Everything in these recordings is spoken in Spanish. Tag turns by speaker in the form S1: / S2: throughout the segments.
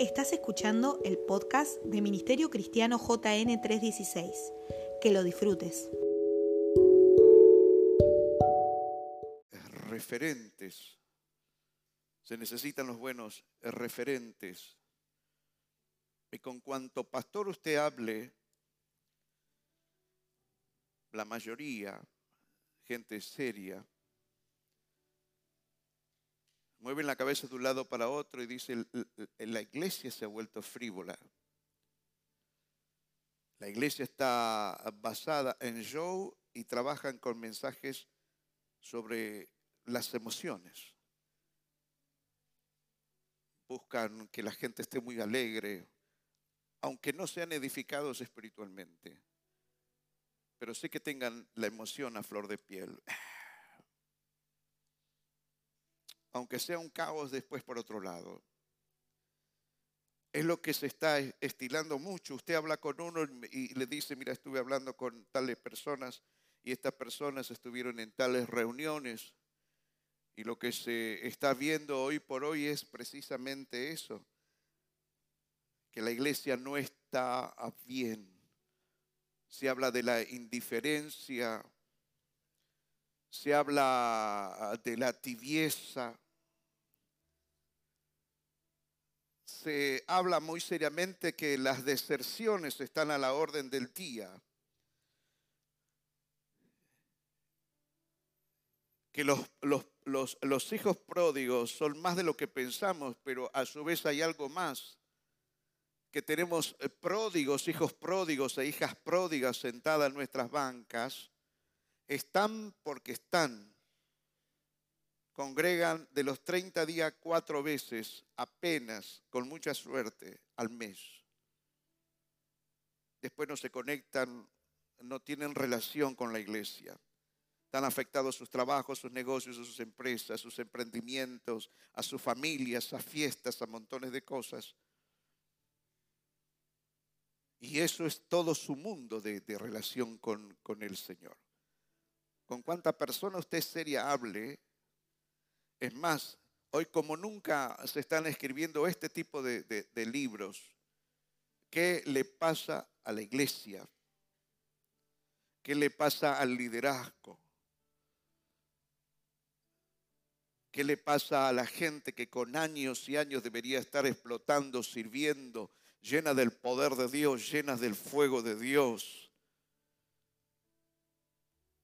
S1: Estás escuchando el podcast de Ministerio Cristiano JN 316. Que lo disfrutes.
S2: Referentes. Se necesitan los buenos referentes. Y con cuanto pastor usted hable, la mayoría, gente seria, mueven la cabeza de un lado para otro y dicen, la iglesia se ha vuelto frívola. La iglesia está basada en show y trabajan con mensajes sobre las emociones. Buscan que la gente esté muy alegre, aunque no sean edificados espiritualmente, pero sí que tengan la emoción a flor de piel aunque sea un caos después por otro lado. Es lo que se está estilando mucho. Usted habla con uno y le dice, mira, estuve hablando con tales personas y estas personas estuvieron en tales reuniones. Y lo que se está viendo hoy por hoy es precisamente eso, que la iglesia no está bien. Se habla de la indiferencia, se habla de la tibieza, se habla muy seriamente que las deserciones están a la orden del día. Que los, los, hijos pródigos son más de lo que pensamos, pero a su vez hay algo más. Que tenemos eh, pródigos, hijos pródigos e hijas pródigas sentadas en nuestras bancas. Están porque están congregan de los 30 días cuatro veces, apenas, con mucha suerte, al mes. Después no se conectan, no tienen relación con la iglesia. Están afectados sus trabajos, sus negocios, sus empresas, sus emprendimientos, a sus familias, a fiestas, a montones de cosas. Y eso es todo su mundo de, relación con, el Señor. Con cuánta persona usted seria hable, es más, hoy como nunca se están escribiendo este tipo de, libros, ¿qué le pasa a la iglesia? ¿Qué le pasa al liderazgo? ¿Qué le pasa a la gente que con años y años debería estar explotando, sirviendo, llena del poder de Dios, llena del fuego de Dios?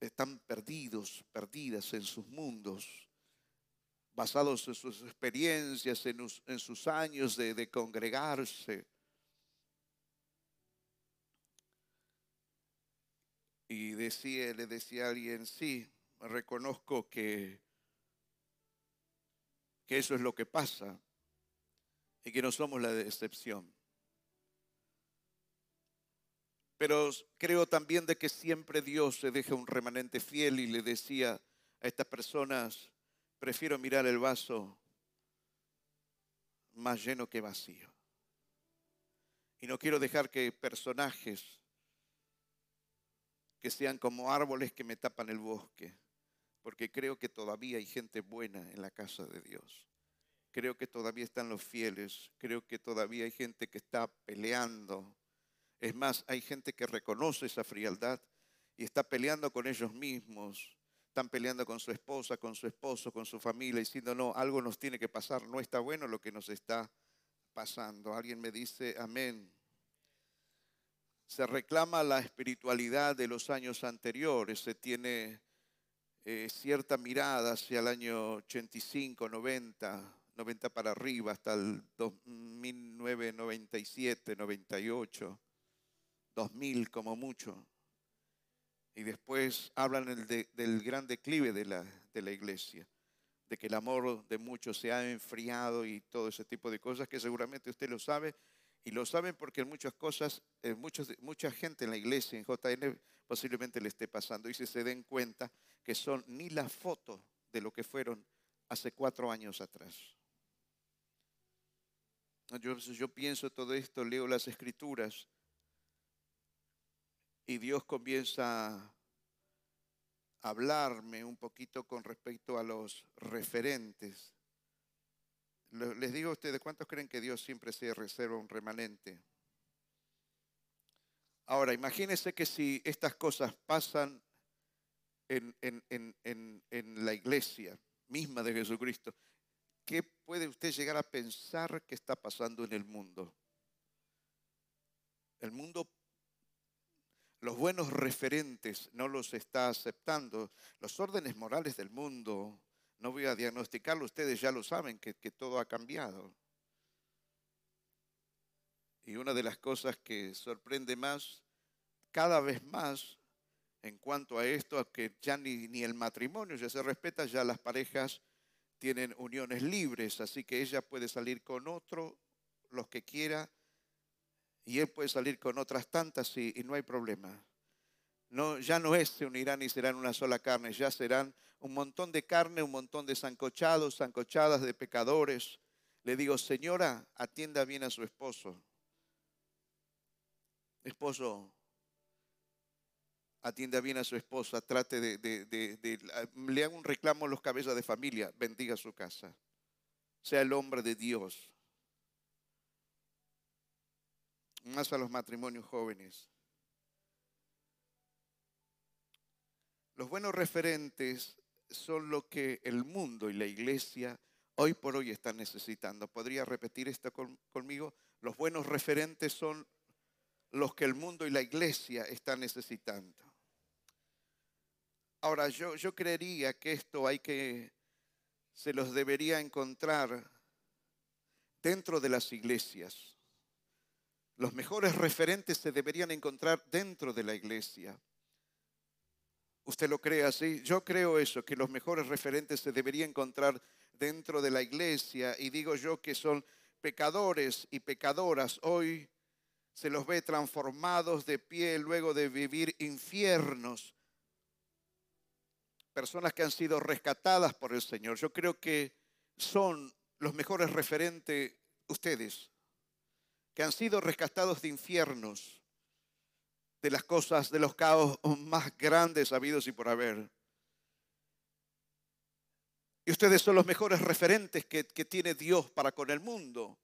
S2: Están perdidos, perdidas en sus mundos basados en sus experiencias, en, sus años de, congregarse. Y decía, le decía a alguien, sí, reconozco que, que eso es lo que pasa y que no somos la excepción. Pero creo también de que siempre Dios se deja un remanente fiel y le decía a estas personas, prefiero mirar el vaso más lleno que vacío. Y no quiero dejar que personajes que sean como árboles que me tapan el bosque, porque creo que todavía hay gente buena en la casa de Dios. Creo que todavía están los fieles, creo que todavía hay gente que está peleando. Es más, hay gente que reconoce esa frialdad y está peleando con ellos mismos están peleando con su esposa, con su esposo, con su familia, diciendo, no, algo nos tiene que pasar, no está bueno lo que nos está pasando. Alguien me dice, amén. Se reclama la espiritualidad de los años anteriores, se tiene eh, cierta mirada hacia el año 85, 90, 90 para arriba, hasta el 1997, 98, 2000 como mucho. Y después hablan del gran declive de la, de la iglesia, de que el amor de muchos se ha enfriado y todo ese tipo de cosas que seguramente usted lo sabe. Y lo saben porque en muchas cosas, muchos, mucha gente en la iglesia, en JN, posiblemente le esté pasando. Y si se den cuenta que son ni la foto de lo que fueron hace cuatro años atrás. Yo, yo pienso todo esto, leo las escrituras y Dios comienza a hablarme un poquito con respecto a los referentes. Les digo a ustedes, ¿cuántos creen que Dios siempre se reserva un remanente? Ahora, imagínense que si estas cosas pasan en, en- en- en- en la iglesia misma de Jesucristo, ¿qué puede usted llegar a pensar que está pasando en el mundo? El mundo, los buenos referentes no los está aceptando, los órdenes morales del mundo, no voy a diagnosticarlo, ustedes ya lo saben, que, todo ha cambiado. Y una de las cosas que sorprende más, cada vez más, en cuanto a esto, a que ya ni, ni el matrimonio ya se respeta, ya las parejas tienen uniones libres, así que ella puede salir con otro, los que quiera, y él puede salir con otras tantas y, no hay problema. No, ya no es se unirán y serán una sola carne, ya serán un montón de carne, un montón de zancochados, zancochadas de pecadores. Le digo, señora, atienda bien a su esposo. Esposo, atienda bien a su esposa, trate de, de- de- de- le haga un reclamo a los cabezas de familia, bendiga su casa, sea el hombre de Dios. Más a los matrimonios jóvenes. Los buenos referentes son lo que el mundo y la iglesia hoy por hoy están necesitando. ¿Podría repetir esto con- conmigo? Los buenos referentes son los que el mundo y la iglesia están necesitando. Ahora, yo, yo creería que esto hay que, se los debería encontrar dentro de las iglesias. Los mejores referentes se deberían encontrar dentro de la iglesia. ¿Usted lo cree así? Yo creo eso, que los mejores referentes se deberían encontrar dentro de la iglesia. Y digo yo que son pecadores y pecadoras. Hoy se los ve transformados de pie luego de vivir infiernos. Personas que han sido rescatadas por el Señor. Yo creo que son los mejores referentes ustedes, que han sido rescatados de infiernos, de las cosas, de los caos más grandes habidos y por haber. Y ustedes son los mejores referentes que, tiene Dios para con el mundo.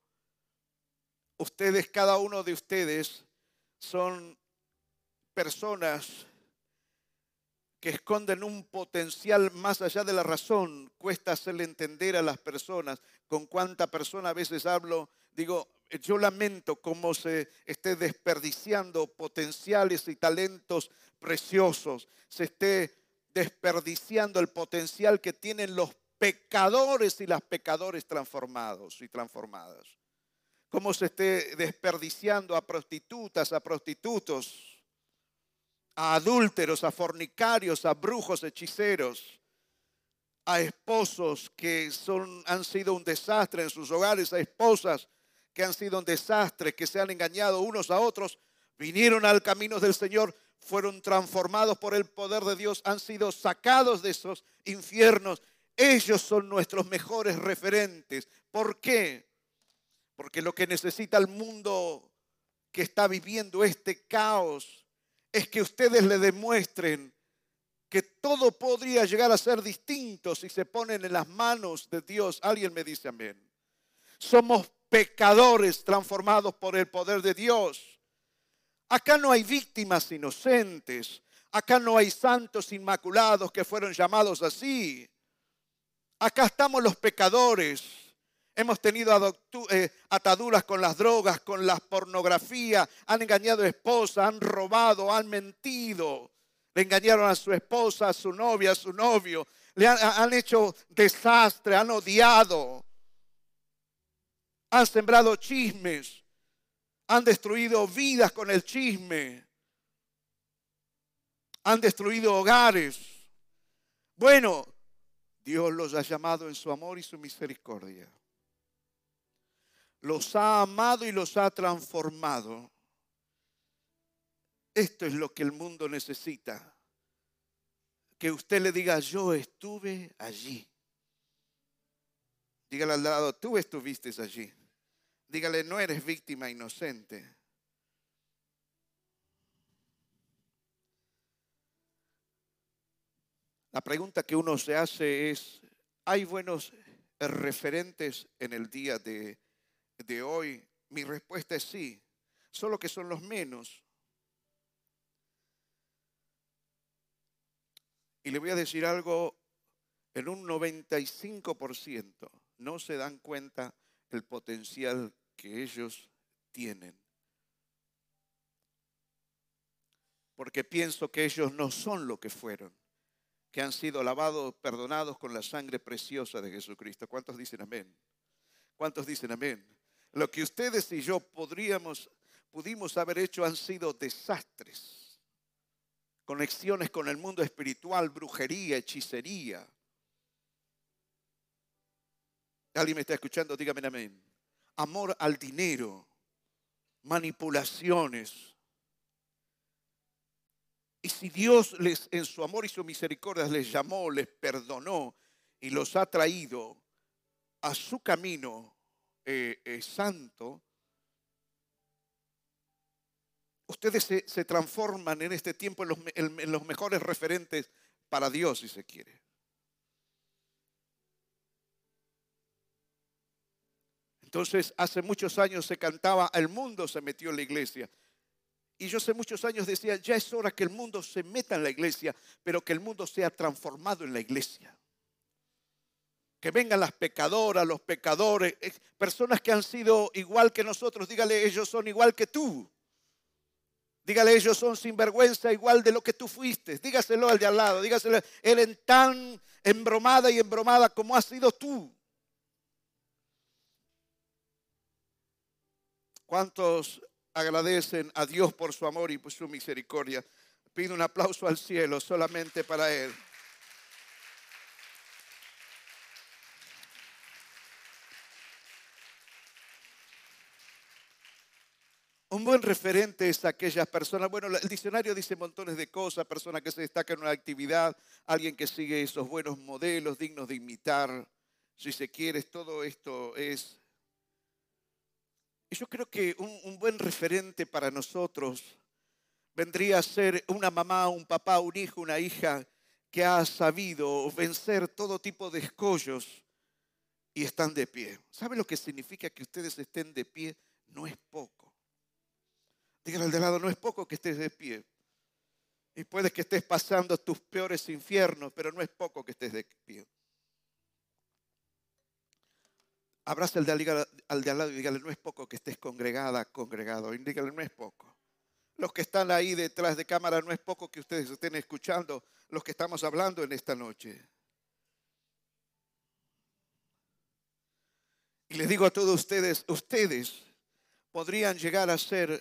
S2: Ustedes, cada uno de ustedes, son personas que esconden un potencial más allá de la razón. Cuesta hacerle entender a las personas con cuánta persona a veces hablo. Digo, yo lamento cómo se esté desperdiciando potenciales y talentos preciosos. Se esté desperdiciando el potencial que tienen los pecadores y las pecadores transformados y transformadas. Cómo se esté desperdiciando a prostitutas, a prostitutos, a adúlteros, a fornicarios, a brujos, hechiceros, a esposos que son, han sido un desastre en sus hogares, a esposas que han sido un desastre, que se han engañado unos a otros, vinieron al camino del Señor, fueron transformados por el poder de Dios, han sido sacados de esos infiernos. Ellos son nuestros mejores referentes. ¿Por qué? Porque lo que necesita el mundo que está viviendo este caos es que ustedes le demuestren que todo podría llegar a ser distinto si se ponen en las manos de Dios. Alguien me dice amén. Somos pecadores transformados por el poder de Dios. Acá no hay víctimas inocentes. Acá no hay santos inmaculados que fueron llamados así. Acá estamos los pecadores. Hemos tenido eh, ataduras con las drogas, con la pornografía. Han engañado a esposa, han robado, han mentido. Le engañaron a su esposa, a su novia, a su novio. Le han, han hecho desastre, han odiado. Han sembrado chismes. Han destruido vidas con el chisme. Han destruido hogares. Bueno, Dios los ha llamado en su amor y su misericordia. Los ha amado y los ha transformado. Esto es lo que el mundo necesita. Que usted le diga, yo estuve allí. Dígale al lado, tú estuviste allí. Dígale, no eres víctima inocente. La pregunta que uno se hace es, ¿hay buenos referentes en el día de, de hoy? Mi respuesta es sí, solo que son los menos. Y le voy a decir algo, en un 95% no se dan cuenta el potencial que ellos tienen. Porque pienso que ellos no son lo que fueron, que han sido lavados, perdonados con la sangre preciosa de Jesucristo. ¿Cuántos dicen amén? ¿Cuántos dicen amén? Lo que ustedes y yo podríamos, pudimos haber hecho han sido desastres. Conexiones con el mundo espiritual, brujería, hechicería. ¿Alguien me está escuchando? Dígame amén. Amor al dinero, manipulaciones. Y si Dios les, en su amor y su misericordia les llamó, les perdonó y los ha traído a su camino eh, eh, santo, ustedes se, transforman en este tiempo en los, en los mejores referentes para Dios, si se quiere. Entonces, hace muchos años se cantaba, el mundo se metió en la iglesia. Y yo hace muchos años decía, ya es hora que el mundo se meta en la iglesia, pero que el mundo sea transformado en la iglesia. Que vengan las pecadoras, los pecadores, eh, personas que han sido igual que nosotros, dígale, ellos son igual que tú. Dígale, ellos son sinvergüenza igual de lo que tú fuiste. Dígaselo al de al lado, dígaselo, eran tan embromada y embromada como has sido tú. ¿Cuántos agradecen a Dios por su amor y por su misericordia? Pido un aplauso al cielo solamente para Él. Un buen referente es aquellas personas, bueno, el diccionario dice montones de cosas, personas que se destacan en una actividad, alguien que sigue esos buenos modelos dignos de imitar, si se quiere, todo esto es y yo creo que un, buen referente para nosotros vendría a ser una mamá, un papá, un hijo, una hija que ha sabido vencer todo tipo de escollos y están de pie. ¿Sabe lo que significa que ustedes estén de pie? No es poco. Díganle al de lado, no es poco que estés de pie. Y puede que estés pasando tus peores infiernos, pero no es poco que estés de pie. Abraza al de, al lado y dígale, no es poco que estés congregada, congregado. Y dígale, no es poco. Los que están ahí detrás de cámara, no es poco que ustedes estén escuchando los que estamos hablando en esta noche. Y les digo a todos ustedes, ustedes podrían llegar a ser,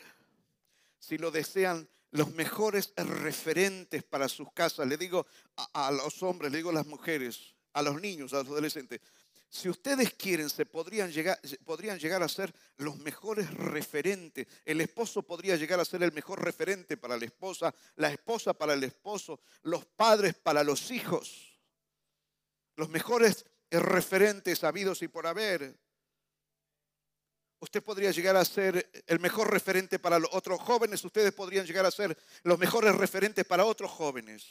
S2: si lo desean, los mejores referentes para sus casas. Le digo a, a los hombres, le digo a las mujeres, a los niños, a los adolescentes, si ustedes quieren, se podrían llegar, podrían llegar a ser los mejores referentes. El esposo podría llegar a ser el mejor referente para la esposa, la esposa para el esposo, los padres para los hijos. Los mejores referentes habidos y por haber. Usted podría llegar a ser el mejor referente para los otros jóvenes, ustedes podrían llegar a ser los mejores referentes para otros jóvenes.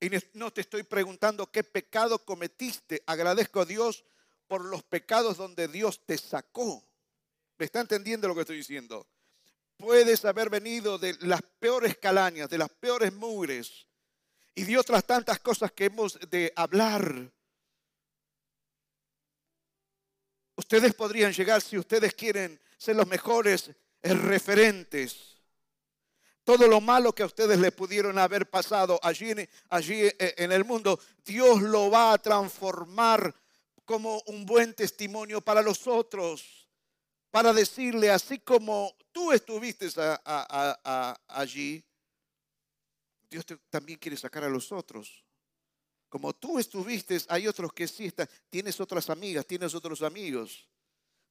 S2: Y no te estoy preguntando qué pecado cometiste. Agradezco a Dios por los pecados donde Dios te sacó. ¿Me está entendiendo lo que estoy diciendo? Puedes haber venido de las peores calañas, de las peores mugres y de otras tantas cosas que hemos de hablar. Ustedes podrían llegar, si ustedes quieren, ser los mejores referentes todo lo malo que a ustedes le pudieron haber pasado allí, allí eh, en el mundo, Dios lo va a transformar como un buen testimonio para los otros, para decirle, así como tú estuviste allí, Dios también quiere sacar a los otros. Como tú estuviste, hay otros que sí están. Tienes otras amigas, tienes otros amigos.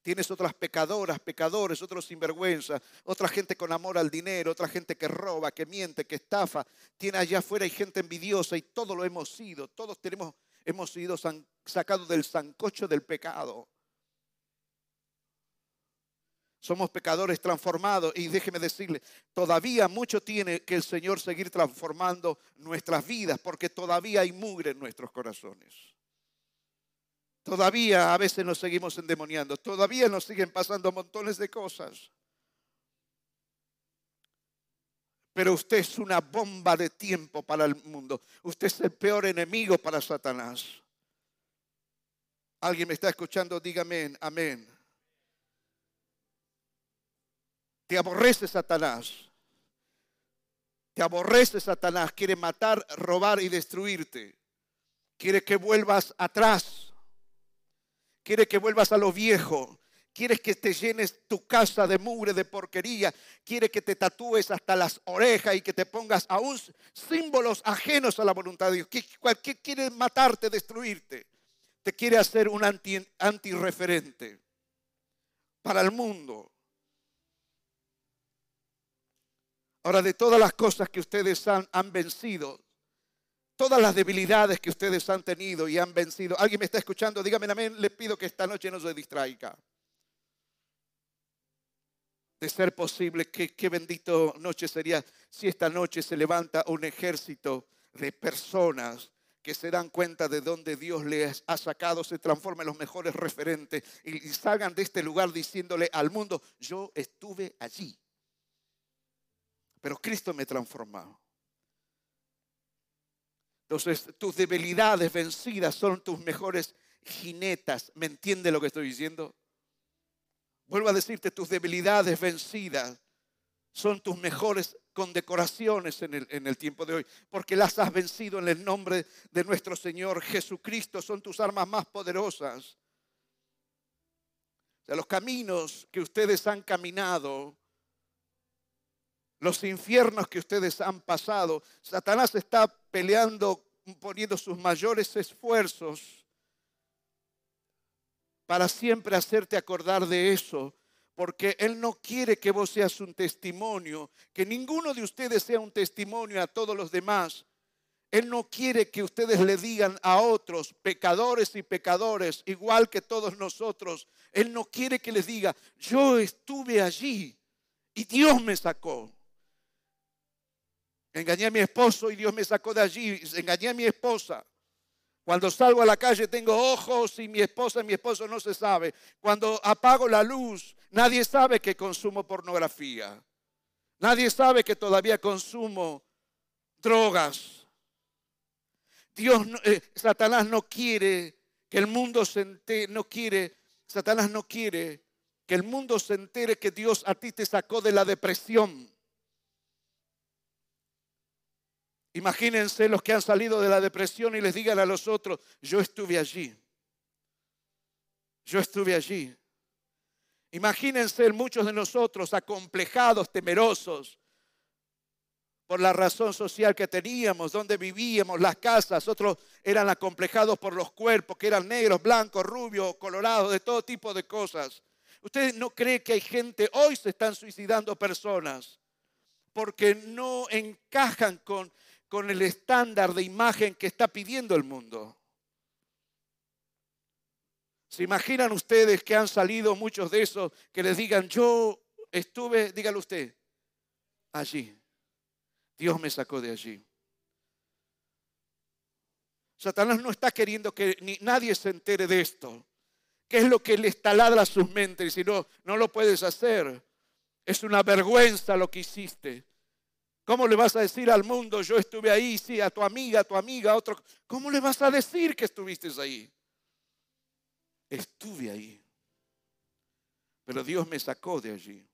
S2: Tienes otras pecadoras, pecadores, otros sinvergüenza, otra gente con amor al dinero, otra gente que roba, que miente, que estafa. Tiene allá afuera hay gente envidiosa y todo lo hemos sido. Todos tenemos, hemos sido sacados del zancocho del pecado. Somos pecadores transformados y déjeme decirle, todavía mucho tiene que el Señor seguir transformando nuestras vidas porque todavía hay mugre en nuestros corazones. Todavía a veces nos seguimos endemoniando, todavía nos siguen pasando montones de cosas. Pero usted es una bomba de tiempo para el mundo. Usted es el peor enemigo para Satanás. ¿Alguien me está escuchando? Dígame amén. Te aborrece Satanás. Te aborrece Satanás. Quiere matar, robar y destruirte. Quiere que vuelvas atrás. Quiere que vuelvas a lo viejo. Quieres que te llenes tu casa de mugre, de porquería. Quiere que te tatúes hasta las orejas y que te pongas aún símbolos ajenos a la voluntad de Dios. Cualquier quiere matarte, destruirte. Te quiere hacer un anti, antirreferente para el mundo. Ahora, de todas las cosas que ustedes han vencido, todas las debilidades que ustedes han tenido y han vencido, ¿alguien me está escuchando? Dígame amén. Le pido que esta noche no se distraiga de ser posible, qué, qué bendito noche sería si esta noche se levanta un ejército de personas que se dan cuenta de dónde Dios les ha sacado, se transformen en los mejores referentes y, y salgan de este lugar diciéndole al mundo, yo estuve allí, pero Cristo me transformó. Entonces, tus debilidades vencidas son tus mejores jinetas. ¿Me entiende lo que estoy diciendo? Vuelvo a decirte, tus debilidades vencidas son tus mejores condecoraciones en el, tiempo de hoy, porque las has vencido en el nombre de nuestro Señor Jesucristo, son tus armas más poderosas. O sea, los caminos que ustedes han caminado, los infiernos que ustedes han pasado, Satanás está peleando, poniendo sus mayores esfuerzos para siempre hacerte acordar de eso, porque Él no quiere que vos seas un testimonio, que ninguno de ustedes sea un testimonio a todos los demás. Él no quiere que ustedes le digan a otros, pecadores y pecadores, igual que todos nosotros. Él no quiere que les diga, yo estuve allí y Dios me sacó. Engañé a mi esposo y Dios me sacó de allí. Engañé a mi esposa. Cuando salgo a la calle tengo ojos y mi esposa y mi esposo no se sabe. Cuando apago la luz, nadie sabe que consumo pornografía. Nadie sabe que todavía consumo drogas. Dios, eh, Satanás no quiere que el mundo se entere, no quiere, Satanás no quiere que el mundo se entere que Dios a ti te sacó de la depresión. Imagínense los que han salido de la depresión y les digan a los otros, yo estuve allí. Yo estuve allí. Imagínense muchos de nosotros acomplejados, temerosos por la razón social que teníamos, donde vivíamos, las casas. Otros eran acomplejados por los cuerpos, que eran negros, blancos, rubios, colorados, de todo tipo de cosas. ¿Ustedes no creen que hay gente, hoy se están suicidando personas, porque no encajan con con el estándar de imagen que está pidiendo el mundo. ¿Se imaginan ustedes que han salido muchos de esos que les digan, yo estuve, dígalo usted, allí. Dios me sacó de allí. Satanás no está queriendo que ni nadie se entere de esto. ¿Qué es lo que le taladra a sus mentes? Y si no, no lo puedes hacer. Es una vergüenza lo que hiciste. ¿Cómo le vas a decir al mundo, yo estuve ahí, sí, a tu amiga, a tu amiga, a otro? ¿Cómo le vas a decir que estuviste ahí? Estuve ahí. Pero Dios me sacó de allí.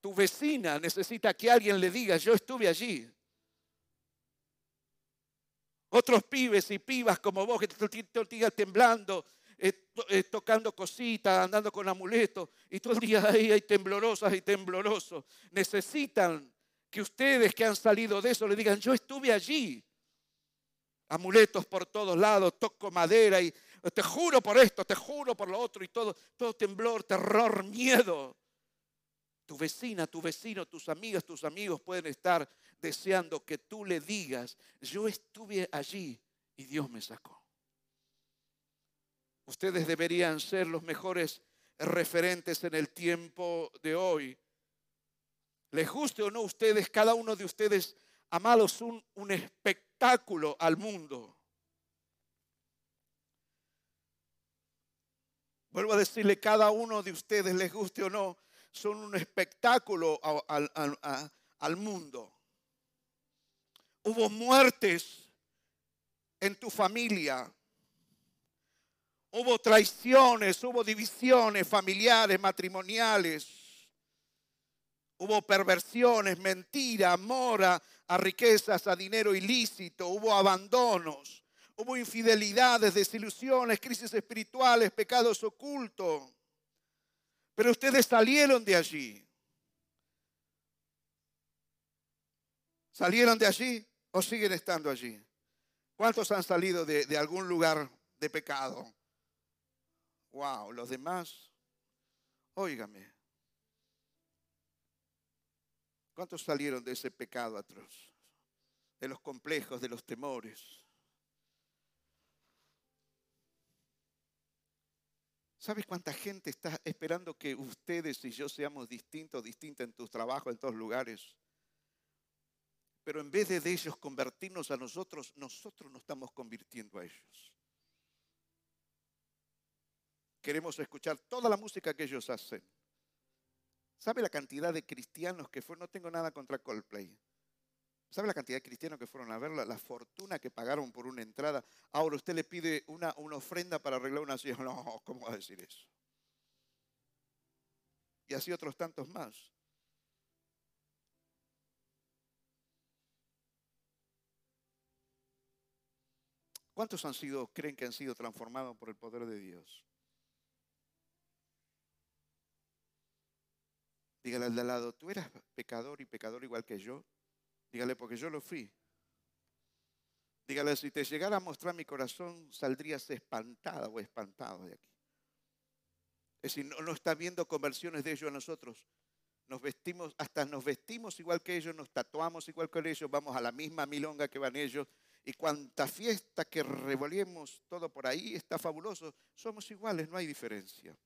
S2: Tu vecina necesita que alguien le diga, yo estuve allí. Otros pibes y pibas como vos que te día temblando, eh, eh, tocando cositas, andando con amuletos, y todo el día ahí hay temblorosas y temblorosos. Necesitan que ustedes que han salido de eso le digan, yo estuve allí. Amuletos por todos lados, toco madera y te juro por esto, te juro por lo otro y todo, todo temblor, terror, miedo. Tu vecina, tu vecino, tus amigas, tus amigos pueden estar deseando que tú le digas, yo estuve allí y Dios me sacó. Ustedes deberían ser los mejores referentes en el tiempo de hoy les guste o no ustedes, cada uno de ustedes, amados, un, un espectáculo al mundo. Vuelvo a decirle, cada uno de ustedes, les guste o no, son un espectáculo al, mundo. Hubo muertes en tu familia. Hubo traiciones, hubo divisiones familiares, matrimoniales. Hubo perversiones, mentira, amor a, riquezas, a dinero ilícito. Hubo abandonos. Hubo infidelidades, desilusiones, crisis espirituales, pecados ocultos. Pero ustedes salieron de allí. ¿Salieron de allí o siguen estando allí? ¿Cuántos han salido de, algún lugar de pecado? Wow, los demás, óigame. ¿Cuántos salieron de ese pecado atroz? De los complejos, de los temores. ¿Sabes cuánta gente está esperando que ustedes y yo seamos distintos, distintas en tus trabajos, en todos lugares? Pero en vez de, de ellos convertirnos a nosotros, nosotros nos estamos convirtiendo a ellos. Queremos escuchar toda la música que ellos hacen. ¿Sabe la cantidad de cristianos que fueron? No tengo nada contra Coldplay. ¿Sabe la cantidad de cristianos que fueron a verla? La fortuna que pagaron por una entrada. Ahora usted le pide una, una ofrenda para arreglar una silla. No, ¿cómo va a decir eso? Y así otros tantos más. ¿Cuántos han sido, creen que han sido transformados por el poder de Dios? Dígale al de al lado, ¿tú eras pecador y pecador igual que yo? Dígale, porque yo lo fui. Dígale, si te llegara a mostrar mi corazón, saldrías espantada o espantado de aquí. Es decir, no, no está viendo conversiones de ellos a nosotros. Nos vestimos, hasta nos vestimos igual que ellos, nos tatuamos igual que ellos, vamos a la misma milonga que van ellos. Y cuanta fiesta que revolvemos todo por ahí está fabuloso. Somos iguales, no hay diferencia.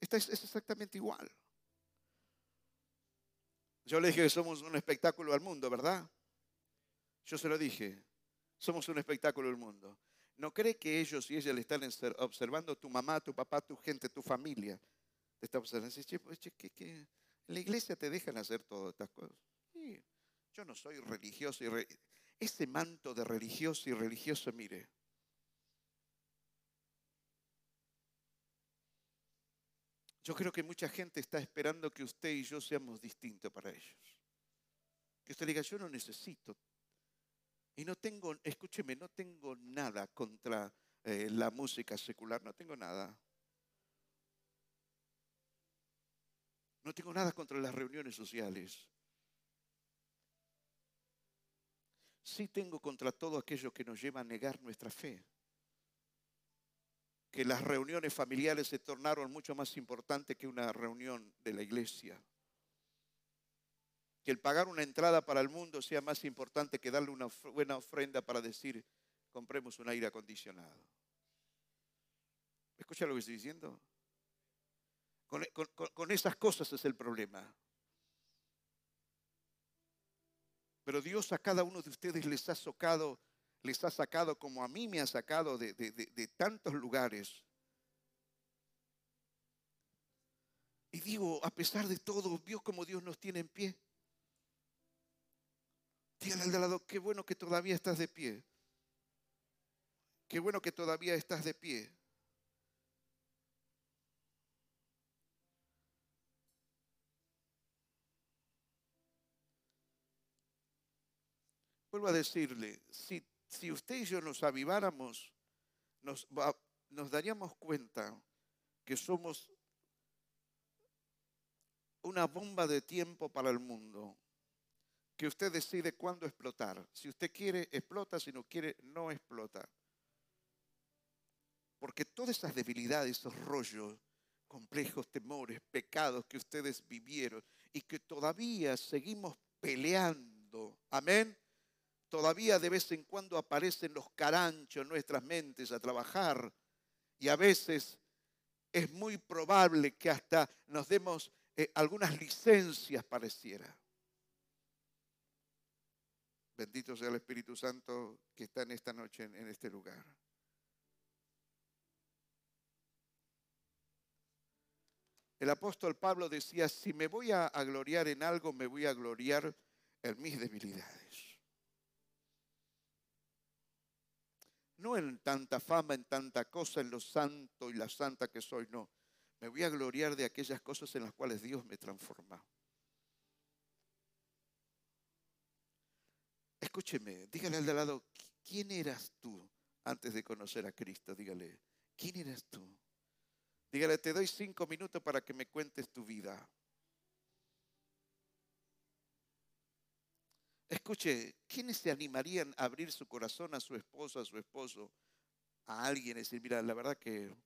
S2: Es exactamente igual. Yo le dije que somos un espectáculo al mundo, ¿verdad? Yo se lo dije, somos un espectáculo al mundo. ¿No cree que ellos y ella le están observando tu mamá, tu papá, tu gente, tu familia? Te está observando. Dice, pues, que, la iglesia te dejan hacer todas estas cosas. yo no soy religioso. Y Ese manto de religioso y religioso, mire, Yo creo que mucha gente está esperando que usted y yo seamos distintos para ellos. Que usted diga, yo no necesito. Y no tengo, escúcheme, no tengo nada contra eh, la música secular, no tengo nada. No tengo nada contra las reuniones sociales. Sí tengo contra todo aquello que nos lleva a negar nuestra fe que las reuniones familiares se tornaron mucho más importantes que una reunión de la iglesia. Que el pagar una entrada para el mundo sea más importante que darle una buena ofrenda para decir, compremos un aire acondicionado. ¿Escucha lo que estoy diciendo? Con, con esas cosas es el problema. Pero Dios a cada uno de ustedes les ha socado les ha sacado como a mí me ha sacado de, tantos lugares. Y digo, a pesar de todo, vio como Dios nos tiene en pie. Dígale al de lado, qué bueno que todavía estás de pie. Qué bueno que todavía estás de pie. Vuelvo a decirle, si si usted y yo nos aviváramos, nos, nos daríamos cuenta que somos una bomba de tiempo para el mundo, que usted decide cuándo explotar. Si usted quiere, explota, si no quiere, no explota. Porque todas esas debilidades, esos rollos, complejos temores, pecados que ustedes vivieron y que todavía seguimos peleando, amén, todavía de vez en cuando aparecen los caranchos en nuestras mentes a trabajar y a veces es muy probable que hasta nos demos eh, algunas licencias pareciera. Bendito sea el Espíritu Santo que está en esta noche en este lugar. El apóstol Pablo decía, si me voy a, a gloriar en algo, me voy a gloriar en mis debilidades. No en tanta fama, en tanta cosa, en lo santo y la santa que soy, no. Me voy a gloriar de aquellas cosas en las cuales Dios me transforma. Escúcheme, dígale al de lado, ¿quién eras tú antes de conocer a Cristo? Dígale, ¿quién eras tú? Dígale, te doy cinco minutos para que me cuentes tu vida. Escuche, ¿quiénes se animarían a abrir su corazón a su esposa, a su esposo, a alguien y decir, mira, la verdad que...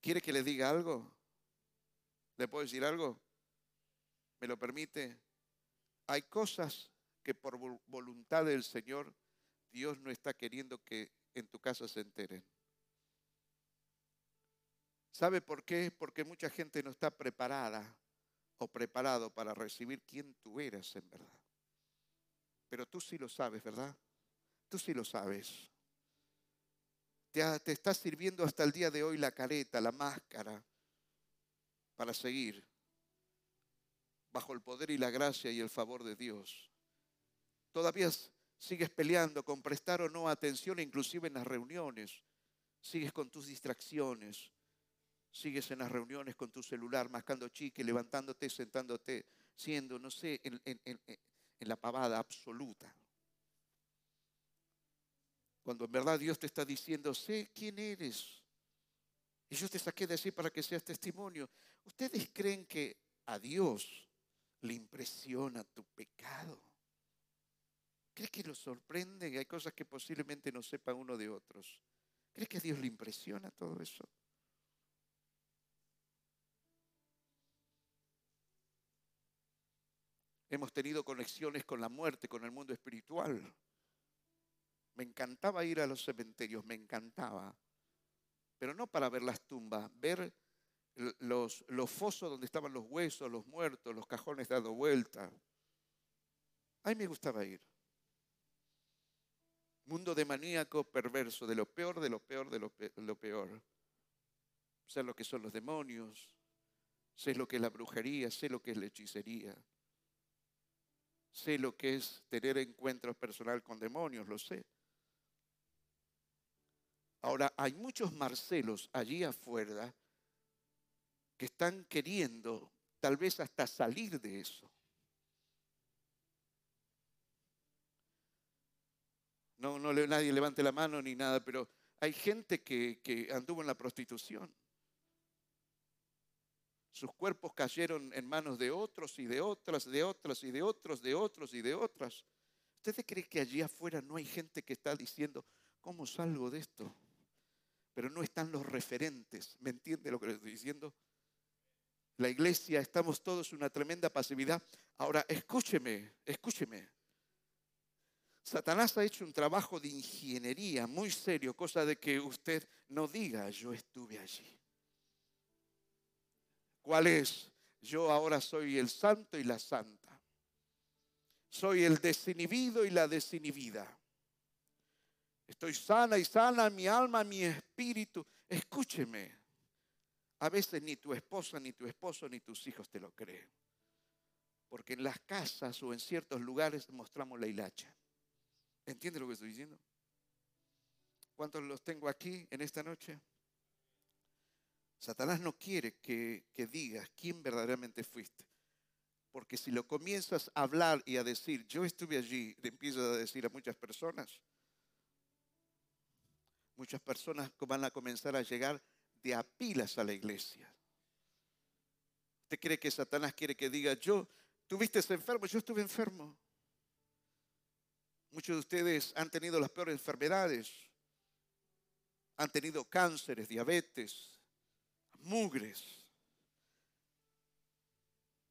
S2: ¿Quiere que le diga algo? ¿Le puedo decir algo? ¿Me lo permite? Hay cosas que por voluntad del Señor Dios no está queriendo que en tu casa se enteren. ¿Sabe por qué? Porque mucha gente no está preparada o preparado para recibir quién tú eres en verdad. Pero tú sí lo sabes, ¿verdad? Tú sí lo sabes. Te, te está sirviendo hasta el día de hoy la careta, la máscara, para seguir bajo el poder y la gracia y el favor de Dios. Todavía sigues peleando con prestar o no atención, inclusive en las reuniones. Sigues con tus distracciones. Sigues en las reuniones con tu celular, mascando chique, levantándote, sentándote, siendo, no sé, en, en la pavada absoluta. Cuando en verdad Dios te está diciendo, sé quién eres. Y yo te saqué de así para que seas testimonio. ¿Ustedes creen que a Dios le impresiona tu pecado? ¿Crees que lo sorprende? Hay cosas que posiblemente no sepa uno de otros. ¿Crees que a Dios le impresiona todo eso? Hemos tenido conexiones con la muerte, con el mundo espiritual. Me encantaba ir a los cementerios, me encantaba. Pero no para ver las tumbas, ver los, fosos donde estaban los huesos, los muertos, los cajones dado vuelta. A mí me gustaba ir. Mundo de maníaco perverso, de lo peor, de lo peor, de lo, peor. Sé lo que son los demonios, sé lo que es la brujería, sé lo que es la hechicería. Sé lo que es tener encuentros personal con demonios, lo sé. Ahora, hay muchos Marcelos allí afuera que están queriendo tal vez hasta salir de eso. No, no nadie levante la mano ni nada, pero hay gente que, que anduvo en la prostitución. Sus cuerpos cayeron en manos de otros y de otras, de otras y de otros, de otros y de otras. ¿Ustedes creen que allí afuera no hay gente que está diciendo, ¿cómo salgo de esto? Pero no están los referentes. ¿Me entiende lo que les estoy diciendo? la iglesia, estamos todos en una tremenda pasividad. Ahora, escúcheme, escúcheme. Satanás ha hecho un trabajo de ingeniería muy serio, cosa de que usted no diga, yo estuve allí. ¿Cuál es? Yo ahora soy el santo y la santa. Soy el desinhibido y la desinhibida. Estoy sana y sana mi alma, mi espíritu. Escúcheme. A veces ni tu esposa, ni tu esposo, ni tus hijos te lo creen. Porque en las casas o en ciertos lugares mostramos la hilacha. ¿Entiendes lo que estoy diciendo? ¿Cuántos los tengo aquí en esta noche? Satanás no quiere que, que digas quién verdaderamente fuiste. Porque si lo comienzas a hablar y a decir, yo estuve allí, le empiezas a decir a muchas personas, muchas personas van a comenzar a llegar de apilas a la iglesia. ¿Usted cree que Satanás quiere que diga, yo, tuviste enfermo, yo estuve enfermo? Muchos de ustedes han tenido las peores enfermedades, han tenido cánceres, diabetes, mugres.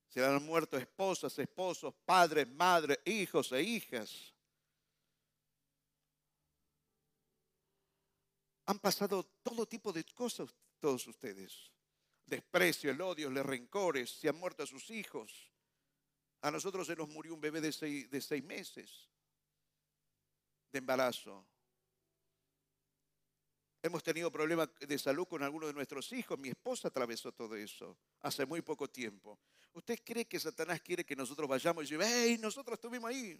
S2: Se han muerto esposas, esposos, padres, madres, hijos e hijas. Han pasado todo tipo de cosas todos ustedes. Desprecio, el odio, los rencores, se han muerto a sus hijos. A nosotros se nos murió un bebé de seis, de seis meses de embarazo. Hemos tenido problemas de salud con algunos de nuestros hijos. Mi esposa atravesó todo eso hace muy poco tiempo. ¿Usted cree que Satanás quiere que nosotros vayamos y diga, hey, nosotros estuvimos ahí?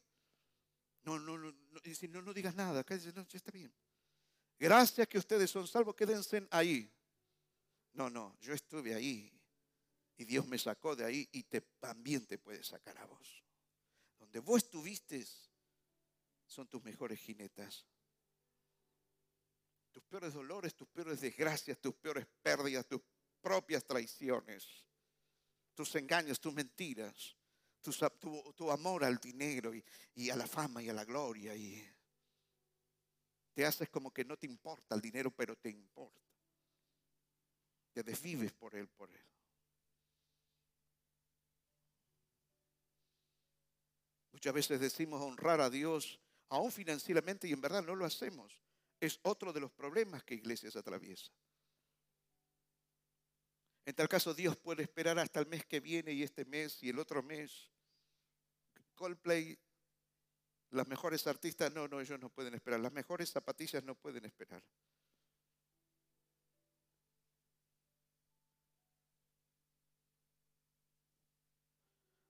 S2: No, no, no, no, no, digas nada. Dice, no, ya está bien. Gracias que ustedes son salvos, quédense ahí. No, no, yo estuve ahí y Dios me sacó de ahí y te, también te puede sacar a vos. Donde vos estuviste son tus mejores jinetas. Tus peores dolores, tus peores desgracias, tus peores pérdidas, tus propias traiciones, tus engaños, tus mentiras, tu, amor al dinero y, y a la fama y a la gloria. Y te haces como que no te importa el dinero, pero te importa. Te desvives por él, por él. Muchas veces decimos honrar a Dios, aún financieramente, y en verdad no lo hacemos. Es otro de los problemas que iglesias atraviesa. En tal caso, Dios puede esperar hasta el mes que viene y este mes y el otro mes. Coldplay, las mejores artistas, no, no, ellos no pueden esperar. Las mejores zapatillas no pueden esperar.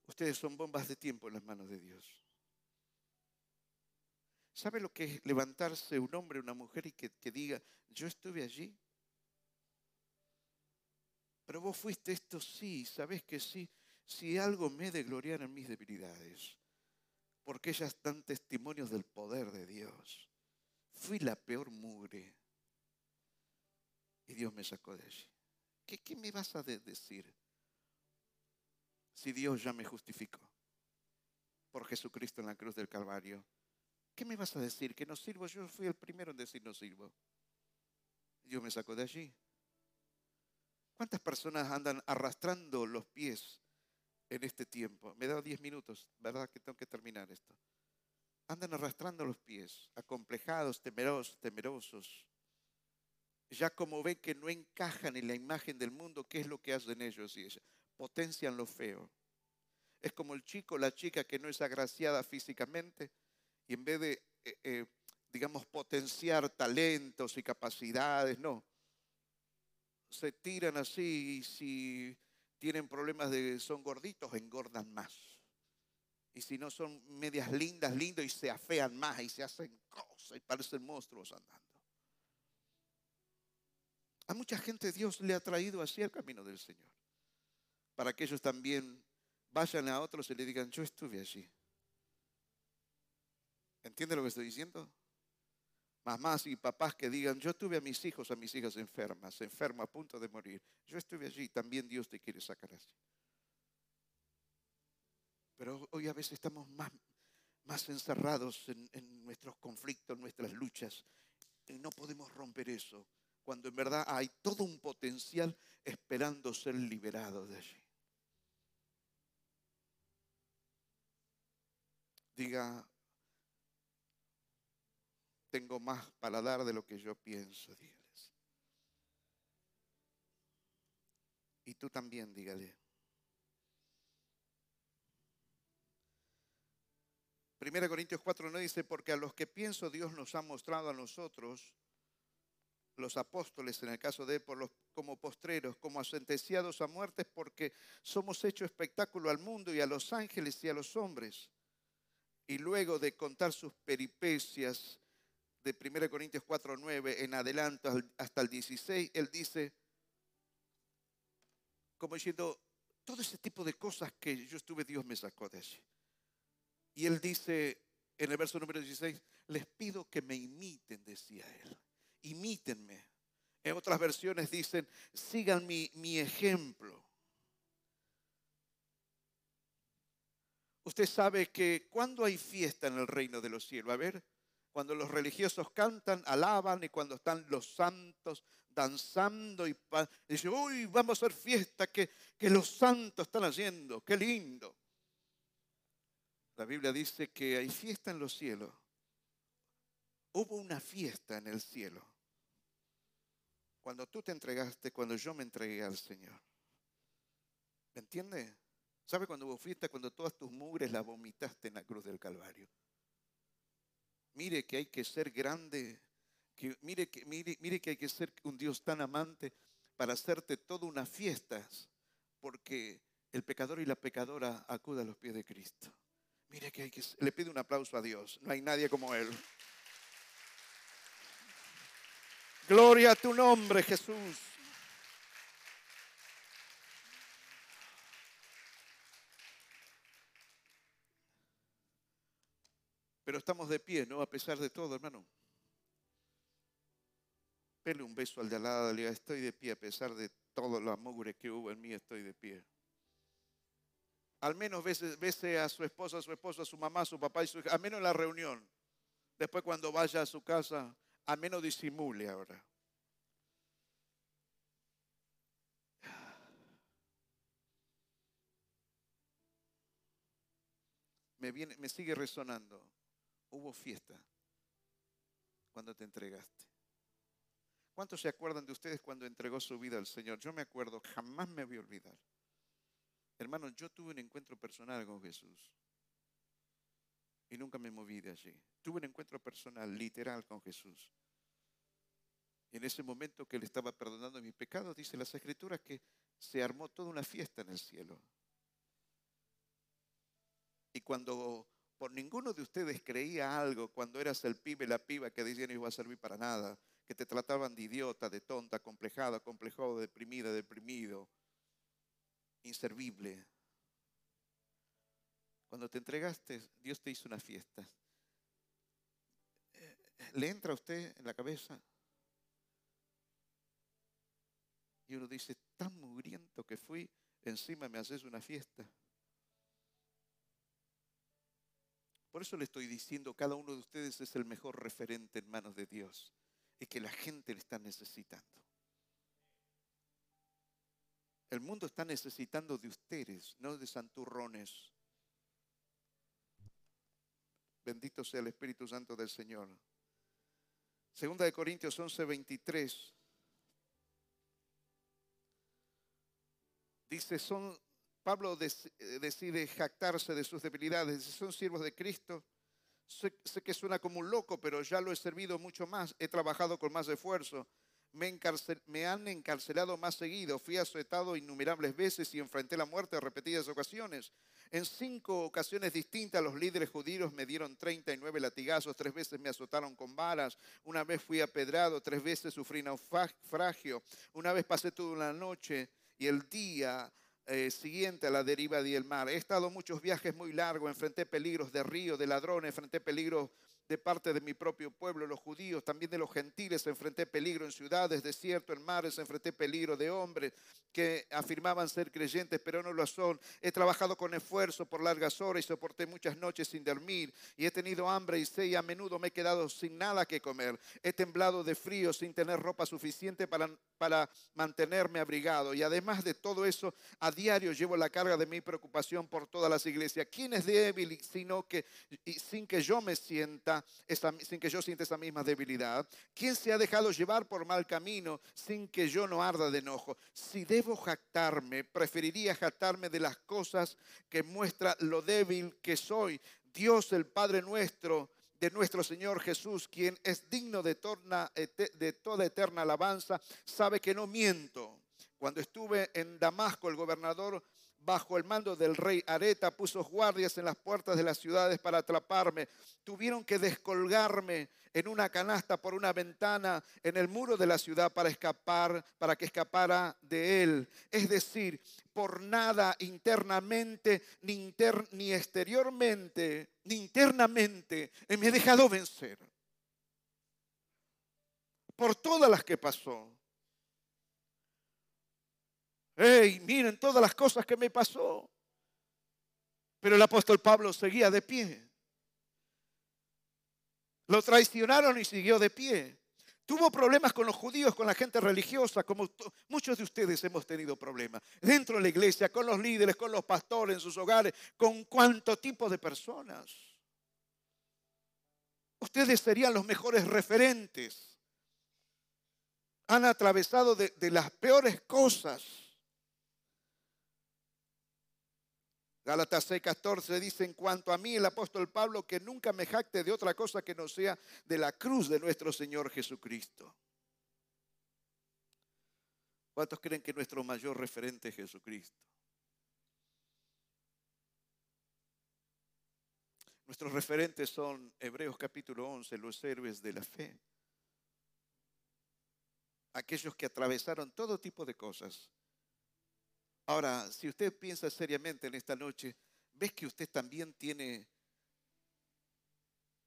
S2: Ustedes son bombas de tiempo en las manos de Dios. ¿Sabe lo que es levantarse un hombre, una mujer y que, diga, yo estuve allí? Pero vos fuiste esto, sí, sabes que sí. Si algo me de gloriar en mis debilidades, porque ellas dan testimonios del poder de Dios. Fui la peor mugre y Dios me sacó de allí. ¿Qué, qué me vas a decir? si Dios ya me justificó por Jesucristo en la cruz del Calvario? ¿Qué me vas a decir? ¿Que no sirvo? Yo fui el primero en decir no sirvo. Dios me sacó de allí. ¿Cuántas personas andan arrastrando los pies en este tiempo? Me he dado diez minutos, ¿verdad que tengo que terminar esto? Andan arrastrando los pies, acomplejados, temerosos, temerosos. Ya como ven que no encajan en la imagen del mundo, ¿qué es lo que hacen ellos y ellas? potencian lo feo. Es como el chico, la chica que no es agraciada físicamente y en vez de, eh, eh, digamos, potenciar talentos y capacidades, no. Se tiran así y si tienen problemas de son gorditos, engordan más. Y si no son medias lindas, lindos y se afean más y se hacen cosas y parecen monstruos andando. A mucha gente Dios le ha traído así el camino del Señor para que ellos también vayan a otros y le digan, yo estuve allí. ¿Entiende lo que estoy diciendo? Mamás y papás que digan, yo tuve a mis hijos, a mis hijas enfermas, enferma a punto de morir. Yo estuve allí, también Dios te quiere sacar así. Pero hoy a veces estamos más, más encerrados en, en nuestros conflictos, en nuestras luchas, y no podemos romper eso, cuando en verdad hay todo un potencial esperando ser liberado de allí. diga, tengo más para dar de lo que yo pienso, dígales. Y tú también, dígale. Primera Corintios 4 no dice, porque a los que pienso Dios nos ha mostrado a nosotros, los apóstoles, en el caso de por como postreros, como sentenciados a muertes, porque somos hecho espectáculo al mundo y a los ángeles y a los hombres y luego de contar sus peripecias de 1 Corintios 4, 9 en adelante hasta el 16, él dice, como diciendo, todo ese tipo de cosas que yo estuve, Dios me sacó de allí. Y él dice en el verso número 16, les pido que me imiten, decía él, imítenme. En otras versiones dicen, sigan mi, mi ejemplo. Usted sabe que cuando hay fiesta en el reino de los cielos, a ver, cuando los religiosos cantan, alaban y cuando están los santos danzando y, dicen, uy, vamos a hacer fiesta que, que los santos están haciendo, qué lindo. La Biblia dice que hay fiesta en los cielos. Hubo una fiesta en el cielo. Cuando tú te entregaste, cuando yo me entregué al Señor. ¿Me entiende? ¿Sabe cuando hubo fiesta? Cuando todas tus mugres las vomitaste en la cruz del Calvario. Mire que hay que ser grande, que mire, que mire, mire que hay que ser un Dios tan amante para hacerte toda una fiesta, porque el pecador y la pecadora acude a los pies de Cristo. Mire que hay que le pide un aplauso a Dios. No hay nadie como él. Gloria a tu nombre, Jesús. Pero estamos de pie, ¿no? A pesar de todo, hermano. Pele un beso al de al lado, le diga, estoy de pie a pesar de todo lo mugre que hubo en mí, estoy de pie. Al menos bese, a su esposa, a su esposo, a su mamá, a su papá y su hija, al menos en la reunión. Después cuando vaya a su casa, al menos disimule ahora. Me, viene, me sigue resonando. Hubo fiesta cuando te entregaste. ¿Cuántos se acuerdan de ustedes cuando entregó su vida al Señor? Yo me acuerdo, jamás me voy a olvidar. Hermano, yo tuve un encuentro personal con Jesús. Y nunca me moví de allí. Tuve un encuentro personal, literal, con Jesús. Y en ese momento que Él estaba perdonando mis pecados, dice las Escrituras que se armó toda una fiesta en el cielo. Y cuando por ninguno de ustedes creía algo, cuando eras el pibe, la piba que decían no iba a servir para nada, que te trataban de idiota, de tonta, complejada, complejado, deprimida, deprimido, inservible. Cuando te entregaste, Dios te hizo una fiesta. ¿Le entra a usted en la cabeza? Y uno dice, tan mugriento que fui, encima me haces una fiesta. Por eso le estoy diciendo, cada uno de ustedes es el mejor referente en manos de Dios y que la gente le está necesitando. El mundo está necesitando de ustedes, no de santurrones. Bendito sea el Espíritu Santo del Señor. Segunda de Corintios 11, 23. Dice, son, Pablo decide jactarse de sus debilidades. Dice, son siervos de Cristo. Sé, que suena como un loco, pero ya lo he servido mucho más. He trabajado con más esfuerzo me, han encarcelado más seguido, fui azotado innumerables veces y enfrenté la muerte en repetidas ocasiones. En cinco ocasiones distintas los líderes judíos me dieron 39 latigazos, tres veces me azotaron con varas, una vez fui apedrado, tres veces sufrí naufragio, una vez pasé toda una noche y el día eh, siguiente a la deriva del mar. He estado muchos viajes muy largos, enfrenté peligros de río, de ladrones, enfrenté peligros de parte de mi propio pueblo, los judíos, también de los gentiles, enfrenté peligro en ciudades, desierto, en mares, enfrenté peligro de hombres que afirmaban ser creyentes, pero no lo son. He trabajado con esfuerzo por largas horas y soporté muchas noches sin dormir, y he tenido hambre y sed, y a menudo me he quedado sin nada que comer. He temblado de frío sin tener ropa suficiente para, para mantenerme abrigado, y además de todo eso, a diario llevo la carga de mi preocupación por todas las iglesias. ¿Quién es débil sino que, sin que yo me sienta? Sin que yo sienta esa misma debilidad? ¿Quién se ha dejado llevar por mal camino sin que yo no arda de enojo? Si debo jactarme, preferiría jactarme de las cosas que muestra lo débil que soy. Dios el Padre nuestro de nuestro Señor Jesús, quien es digno de, de toda eterna alabanza, sabe que no miento. Cuando estuve en Damasco, el gobernador bajo el mando del rey Areta, puso guardias en las puertas de las ciudades para atraparme. Tuvieron que descolgarme en una canasta por una ventana en el muro de la ciudad para escapar, para que escapara de él. Es decir, por nada internamente, ni, ni exteriormente, ni internamente, me he dejado vencer. Por todas las que pasó. ¡Ey, miren todas las cosas que me pasó! Pero el apóstol Pablo seguía de pie. Lo traicionaron y siguió de pie. Tuvo problemas con los judíos, con la gente religiosa, como muchos de ustedes hemos tenido problemas. Dentro de la iglesia, con los líderes, con los pastores en sus hogares, con cuánto tipo de personas. Ustedes serían los mejores referentes. Han atravesado de las peores cosas Gálatas 6, 14 dice, en cuanto a mí el apóstol Pablo, que nunca me jacte de otra cosa que no sea de la cruz de nuestro Señor Jesucristo. ¿Cuántos creen que nuestro mayor referente es Jesucristo? Nuestros referentes son Hebreos capítulo 11, los héroes de la fe. Aquellos que atravesaron todo tipo de cosas. Ahora, si usted piensa seriamente en esta noche, ¿ves que usted también tiene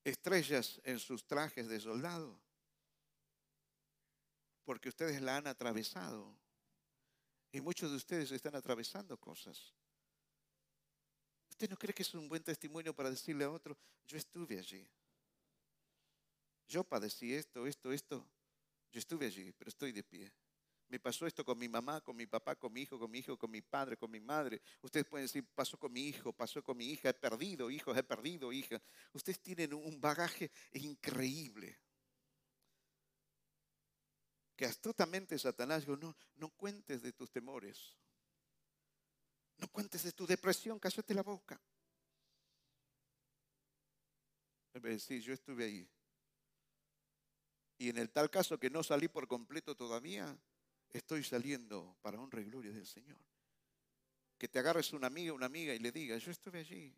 S2: estrellas en sus trajes de soldado? Porque ustedes la han atravesado. Y muchos de ustedes están atravesando cosas. ¿Usted no cree que es un buen testimonio para decirle a otro, yo estuve allí? Yo padecí esto, esto, esto. Yo estuve allí, pero estoy de pie. Me pasó esto con mi mamá, con mi papá, con mi hijo, con mi hijo, con mi padre, con mi madre. Ustedes pueden decir, pasó con mi hijo, pasó con mi hija, he perdido hijos, he perdido hija. Ustedes tienen un bagaje increíble. Que astutamente Satanás dijo, no, no cuentes de tus temores. No cuentes de tu depresión, cállate la boca. Sí, yo estuve ahí. Y en el tal caso que no salí por completo todavía, estoy saliendo para honra y gloria del Señor. Que te agarres una amiga, una amiga y le digas, yo estuve allí,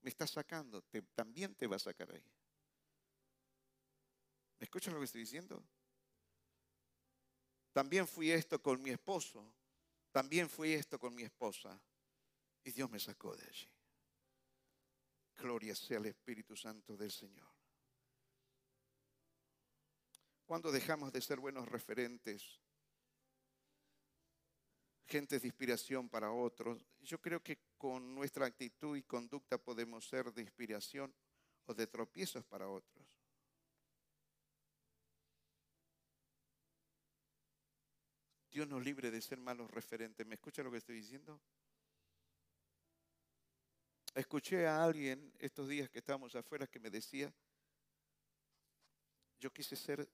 S2: me estás sacando, también te va a sacar ahí. ¿Me escuchas lo que estoy diciendo? También fui esto con mi esposo, también fui esto con mi esposa. Y Dios me sacó de allí. Gloria sea al Espíritu Santo del Señor. Cuando dejamos de ser buenos referentes, gentes de inspiración para otros, yo creo que con nuestra actitud y conducta podemos ser de inspiración o de tropiezos para otros. Dios nos libre de ser malos referentes. ¿Me escucha lo que estoy diciendo? Escuché a alguien estos días que estábamos afuera que me decía, yo quise ser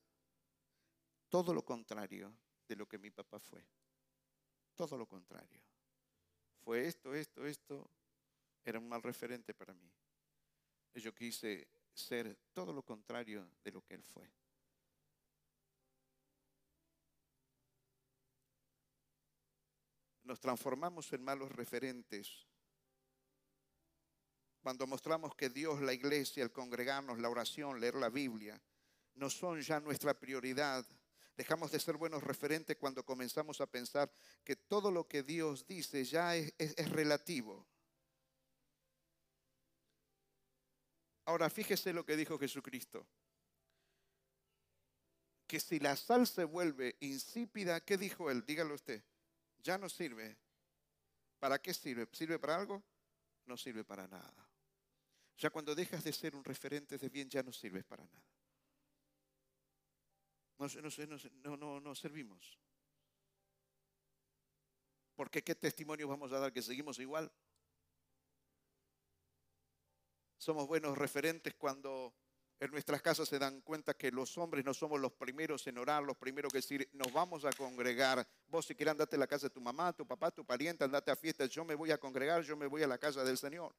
S2: todo lo contrario de lo que mi papá fue. Todo lo contrario. Fue esto, esto, esto. Era un mal referente para mí. Yo quise ser todo lo contrario de lo que él fue. Nos transformamos en malos referentes cuando mostramos que Dios, la iglesia, el congregarnos, la oración, leer la Biblia, no son ya nuestra prioridad. Dejamos de ser buenos referentes cuando comenzamos a pensar que todo lo que Dios dice ya es, relativo. Ahora fíjese lo que dijo Jesucristo. Que si la sal se vuelve insípida, ¿qué dijo él? Dígalo usted. Ya no sirve. ¿Para qué sirve? ¿Sirve para algo? No sirve para nada. Ya cuando dejas de ser un referente de bien, ya no sirves para nada. No, no, no, no servimos. Porque qué testimonio vamos a dar que seguimos igual. Somos buenos referentes cuando en nuestras casas se dan cuenta que los hombres no somos los primeros en orar, los primeros que decir, nos vamos a congregar. Vos si quieres andate a la casa de tu mamá, tu papá, tu pariente, andate a fiestas, yo me voy a congregar, yo me voy a la casa del Señor.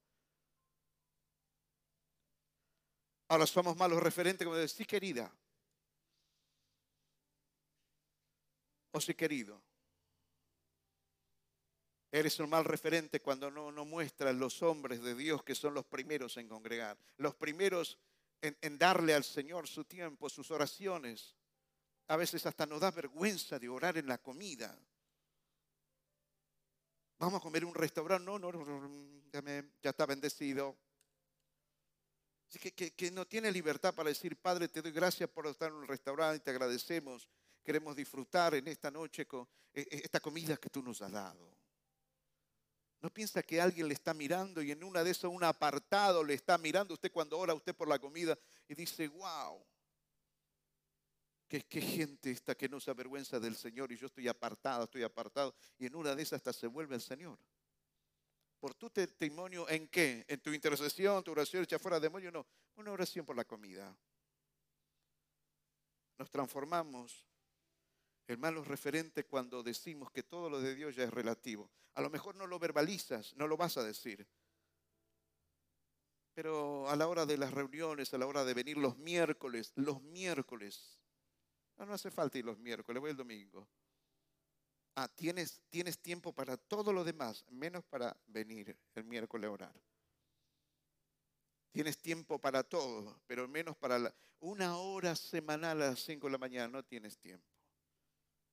S2: Ahora somos malos referentes como decir, sí querida. O sí querido. Eres un mal referente cuando no, no muestras los hombres de Dios que son los primeros en congregar, los primeros en, darle al Señor su tiempo, sus oraciones. A veces hasta nos da vergüenza de orar en la comida. Vamos a comer en un restaurante, no, no, no ya está bendecido, que, no tiene libertad para decir, Padre, te doy gracias por estar en un restaurante, y te agradecemos, queremos disfrutar en esta noche con eh, eh, esta comida que tú nos has dado. ¿No piensa que alguien le está mirando y en una de esas un apartado le está mirando usted cuando ora usted por la comida y dice, wow, qué, gente esta que no se avergüenza del Señor y yo estoy apartado, estoy apartado y en una de esas hasta se vuelve el Señor? por tu testimonio en qué? En tu intercesión, tu oración echa fuera demonio, no. Una oración por la comida. Nos transformamos en malos referentes cuando decimos que todo lo de Dios ya es relativo. A lo mejor no lo verbalizas, no lo vas a decir, Pero a la hora de las reuniones, a la hora de venir los miércoles, los miércoles, no, no hace falta ir los miércoles, voy el domingo. Ah, tienes, tienes tiempo para todo lo demás, menos para venir el miércoles a orar. Tienes tiempo para todo, pero menos para una hora semanal a las 5 de la mañana, no tienes tiempo.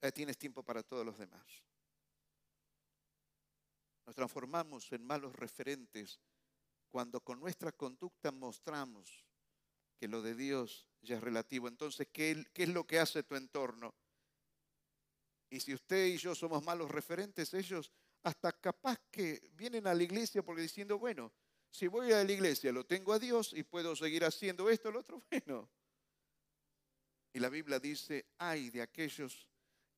S2: Eh, tienes tiempo para todos los demás. Nos transformamos en malos referentes cuando con nuestra conducta mostramos que lo de Dios ya es relativo. Entonces, ¿qué, es lo que hace tu entorno? Y si usted y yo somos malos referentes, ellos hasta capaz que vienen a la iglesia porque diciendo, bueno, si voy a la iglesia lo tengo a Dios y puedo seguir haciendo esto, lo otro, bueno. Y la Biblia dice, ay de aquellos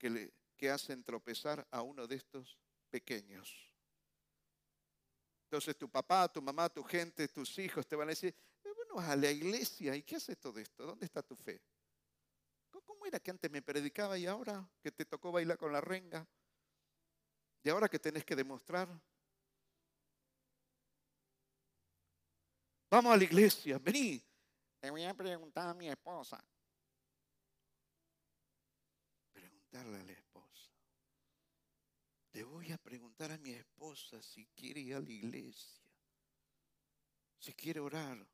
S2: que, le, que hacen tropezar a uno de estos pequeños. Entonces tu papá, tu mamá, tu gente, tus hijos te van a decir, eh, bueno, a la iglesia, ¿y qué hace todo esto? ¿Dónde está tu fe? ¿Cómo era que antes me predicaba y ahora que te tocó bailar con la renga? ¿Y ahora que tenés que demostrar? Vamos a la iglesia, vení. Le voy a preguntar a mi esposa. Preguntarle a la esposa. Le voy a preguntar a mi esposa si quiere ir a la iglesia, si quiere orar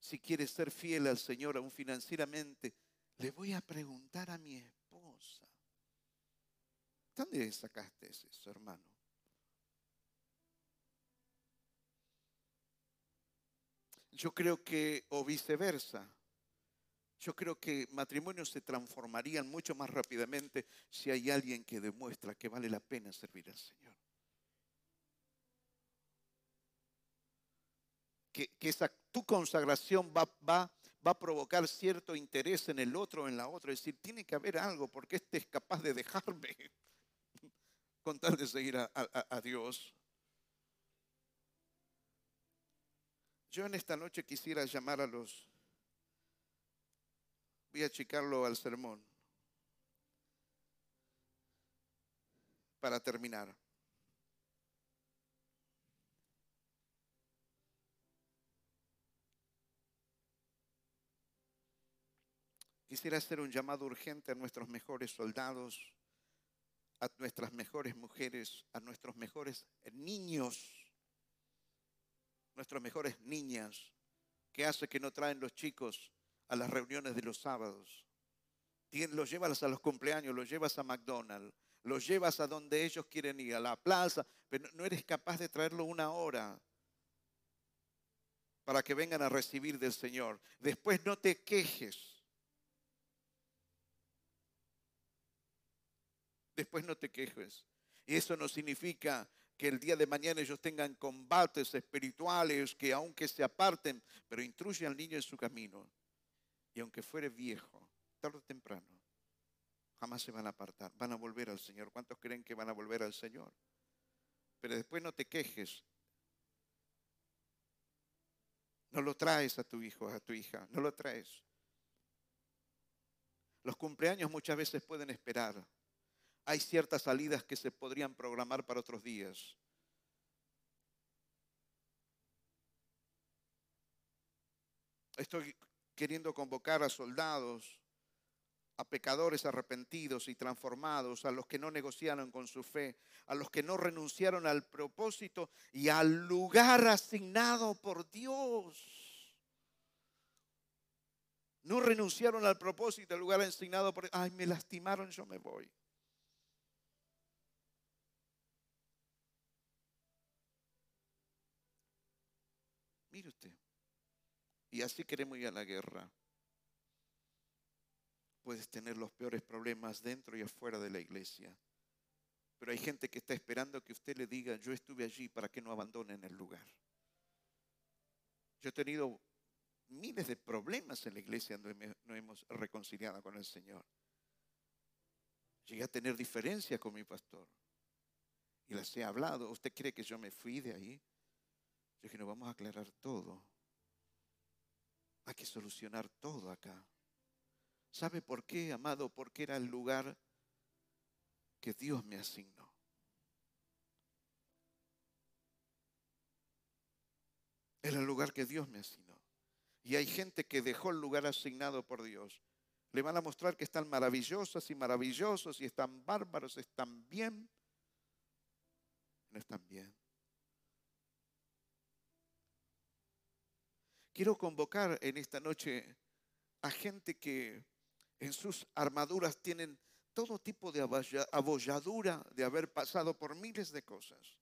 S2: si quiere ser fiel al Señor aún financieramente, le voy a preguntar a mi esposa. ¿Dónde sacaste eso, hermano? Yo creo que, o viceversa, yo creo que matrimonios se transformarían mucho más rápidamente si hay alguien que demuestra que vale la pena servir al Señor. que, esa, tu consagración va, va, va a provocar cierto interés en el otro o en la otra. Es decir, tiene que haber algo porque este es capaz de dejarme con tal de seguir a, a Dios. Yo en esta noche quisiera llamar a los... Voy a achicarlo al sermón para terminar. Quisiera hacer un llamado urgente a nuestros mejores soldados, a nuestras mejores mujeres, a nuestros mejores niños, nuestras mejores niñas, que hace que no traen los chicos a las reuniones de los sábados. Los llevas a los cumpleaños, los llevas a McDonald's, los llevas a donde ellos quieren ir, a la plaza, pero no eres capaz de traerlo una hora para que vengan a recibir del Señor. Después no te quejes después no te quejes. Y eso no significa que el día de mañana ellos tengan combates espirituales, que aunque se aparten, pero instruye al niño en su camino. Y aunque fuere viejo, tarde o temprano, jamás se van a apartar, van a volver al Señor. ¿Cuántos creen que van a volver al Señor? Pero después no te quejes. No lo traes a tu hijo, a tu hija, no lo traes. Los cumpleaños muchas veces pueden esperar hay ciertas salidas que se podrían programar para otros días. Estoy queriendo convocar a soldados, a pecadores arrepentidos y transformados, a los que no negociaron con su fe, a los que no renunciaron al propósito y al lugar asignado por Dios. No renunciaron al propósito, al lugar asignado por Ay, me lastimaron, yo me voy. Mire usted. Y así queremos ir a la guerra. Puedes tener los peores problemas dentro y afuera de la iglesia. Pero hay gente que está esperando que usted le diga, yo estuve allí para que no abandonen el lugar. Yo he tenido miles de problemas en la iglesia donde no hemos reconciliado con el Señor. Llegué a tener diferencias con mi pastor. Y les he hablado. ¿Usted cree que yo me fui de ahí? Yo dije, no, vamos a aclarar todo. Hay que solucionar todo acá. ¿Sabe por qué, amado? Porque era el lugar que Dios me asignó. Era el lugar que Dios me asignó. Y hay gente que dejó el lugar asignado por Dios. Le van a mostrar que están maravillosas y maravillosos y están bárbaros, están bien. No están bien. Quiero convocar en esta noche a gente que en sus armaduras tienen todo tipo de abolladura de haber pasado por miles de cosas.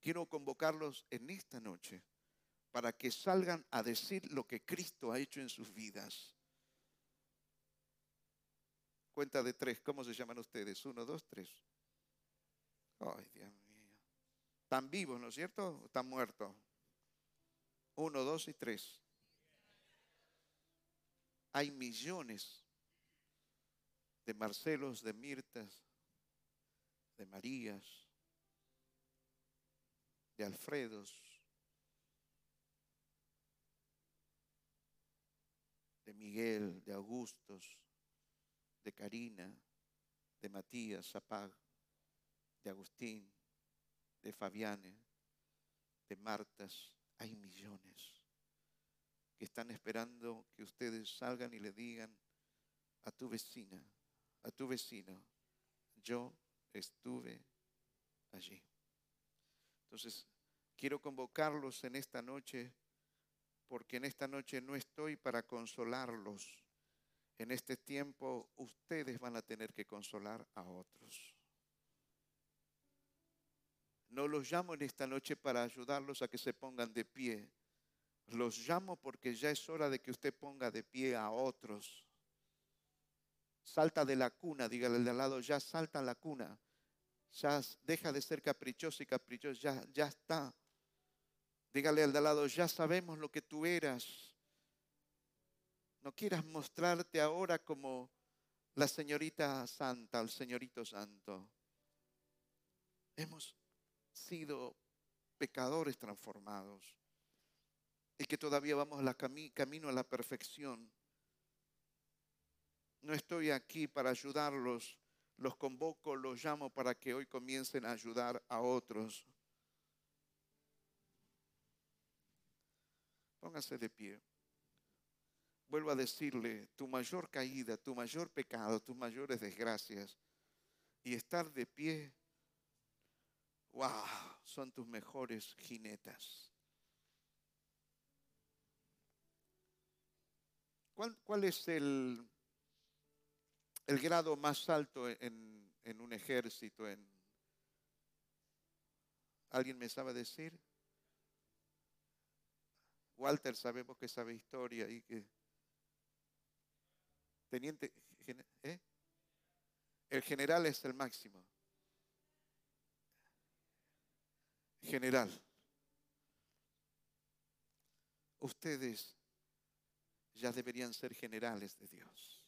S2: Quiero convocarlos en esta noche para que salgan a decir lo que Cristo ha hecho en sus vidas. Cuenta de tres, ¿cómo se llaman ustedes? Uno, dos, tres. Ay, Dios mío. ¿Están vivos, no es cierto? ¿O están muertos? Uno, dos y tres. Hay millones de Marcelos, de Mirtas, de Marías, de Alfredos, de Miguel, de Augustos, de Karina, de Matías Zapag, de Agustín, de Fabiane, de Martas, hay millones que están esperando que ustedes salgan y le digan a tu vecina, a tu vecino, yo estuve allí. Entonces, quiero convocarlos en esta noche, porque en esta noche no estoy para consolarlos. En este tiempo ustedes van a tener que consolar a otros. No los llamo en esta noche para ayudarlos a que se pongan de pie. Los llamo porque ya es hora de que usted ponga de pie a otros. Salta de la cuna, dígale al de al lado, ya salta la cuna. Ya deja de ser caprichoso y caprichoso, ya, ya está. Dígale al de al lado, ya sabemos lo que tú eras. No quieras mostrarte ahora como la señorita santa, el señorito santo. Hemos sido pecadores transformados y que todavía vamos la camino a la perfección. No estoy aquí para ayudarlos, los convoco, los llamo para que hoy comiencen a ayudar a otros. Póngase de pie. Vuelvo a decirle, tu mayor caída, tu mayor pecado, tus mayores desgracias y estar de pie wow, son tus mejores jinetas. ¿Cuál, es el, el, grado más alto en, en un ejército? En, ¿Alguien me sabe decir? Walter, sabemos que sabe historia y que... Teniente, ¿eh? El general es el máximo. General. Ustedes ya deberían ser generales de Dios.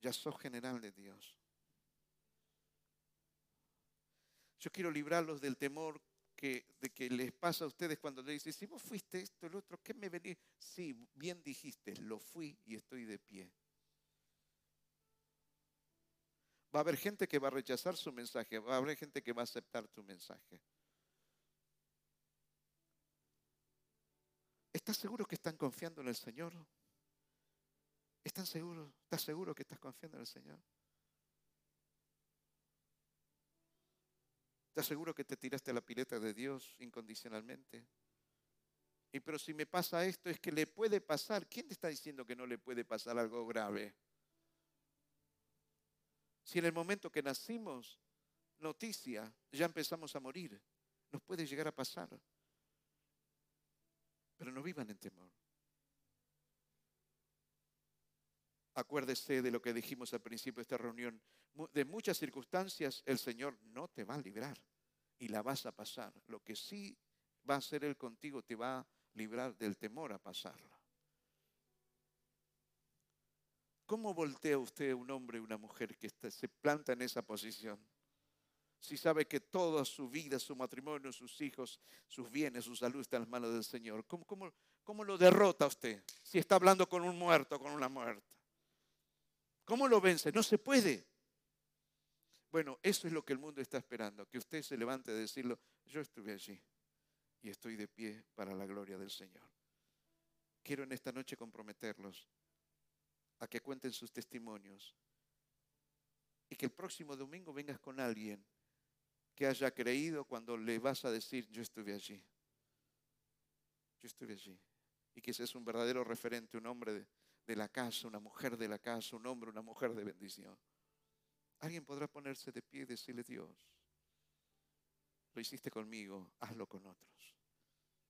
S2: Ya sos general de Dios. Yo quiero librarlos del temor que, de que les pasa a ustedes cuando le dicen, si vos fuiste esto, el otro, ¿qué me venís? Sí, bien dijiste, lo fui y estoy de pie. Va a haber gente que va a rechazar su mensaje, va a haber gente que va a aceptar tu mensaje. ¿Estás seguro que están confiando en el Señor? ¿Están seguros? ¿Estás seguro que estás confiando en el Señor? ¿Estás seguro que te tiraste a la pileta de Dios incondicionalmente? Y pero si me pasa esto, es que le puede pasar. ¿Quién te está diciendo que no le puede pasar algo grave? Si en el momento que nacimos, noticia, ya empezamos a morir, nos puede llegar a pasar. Pero no vivan en temor. Acuérdese de lo que dijimos al principio de esta reunión. De muchas circunstancias el Señor no te va a librar y la vas a pasar. Lo que sí va a hacer Él contigo te va a librar del temor a pasarla. ¿Cómo voltea usted un hombre y una mujer que se planta en esa posición? Si sabe que toda su vida, su matrimonio, sus hijos, sus bienes, su salud está en las manos del Señor. ¿Cómo, cómo, cómo lo derrota usted si está hablando con un muerto, con una muerta? ¿Cómo lo vence? No se puede. Bueno, eso es lo que el mundo está esperando, que usted se levante a decirlo, yo estuve allí y estoy de pie para la gloria del Señor. Quiero en esta noche comprometerlos a que cuenten sus testimonios y que el próximo domingo vengas con alguien que haya creído cuando le vas a decir, yo estuve allí. Yo estuve allí. Y que ese es un verdadero referente, un hombre de, de la casa, una mujer de la casa, un hombre, una mujer de bendición. Alguien podrá ponerse de pie y decirle, Dios, lo hiciste conmigo, hazlo con otros.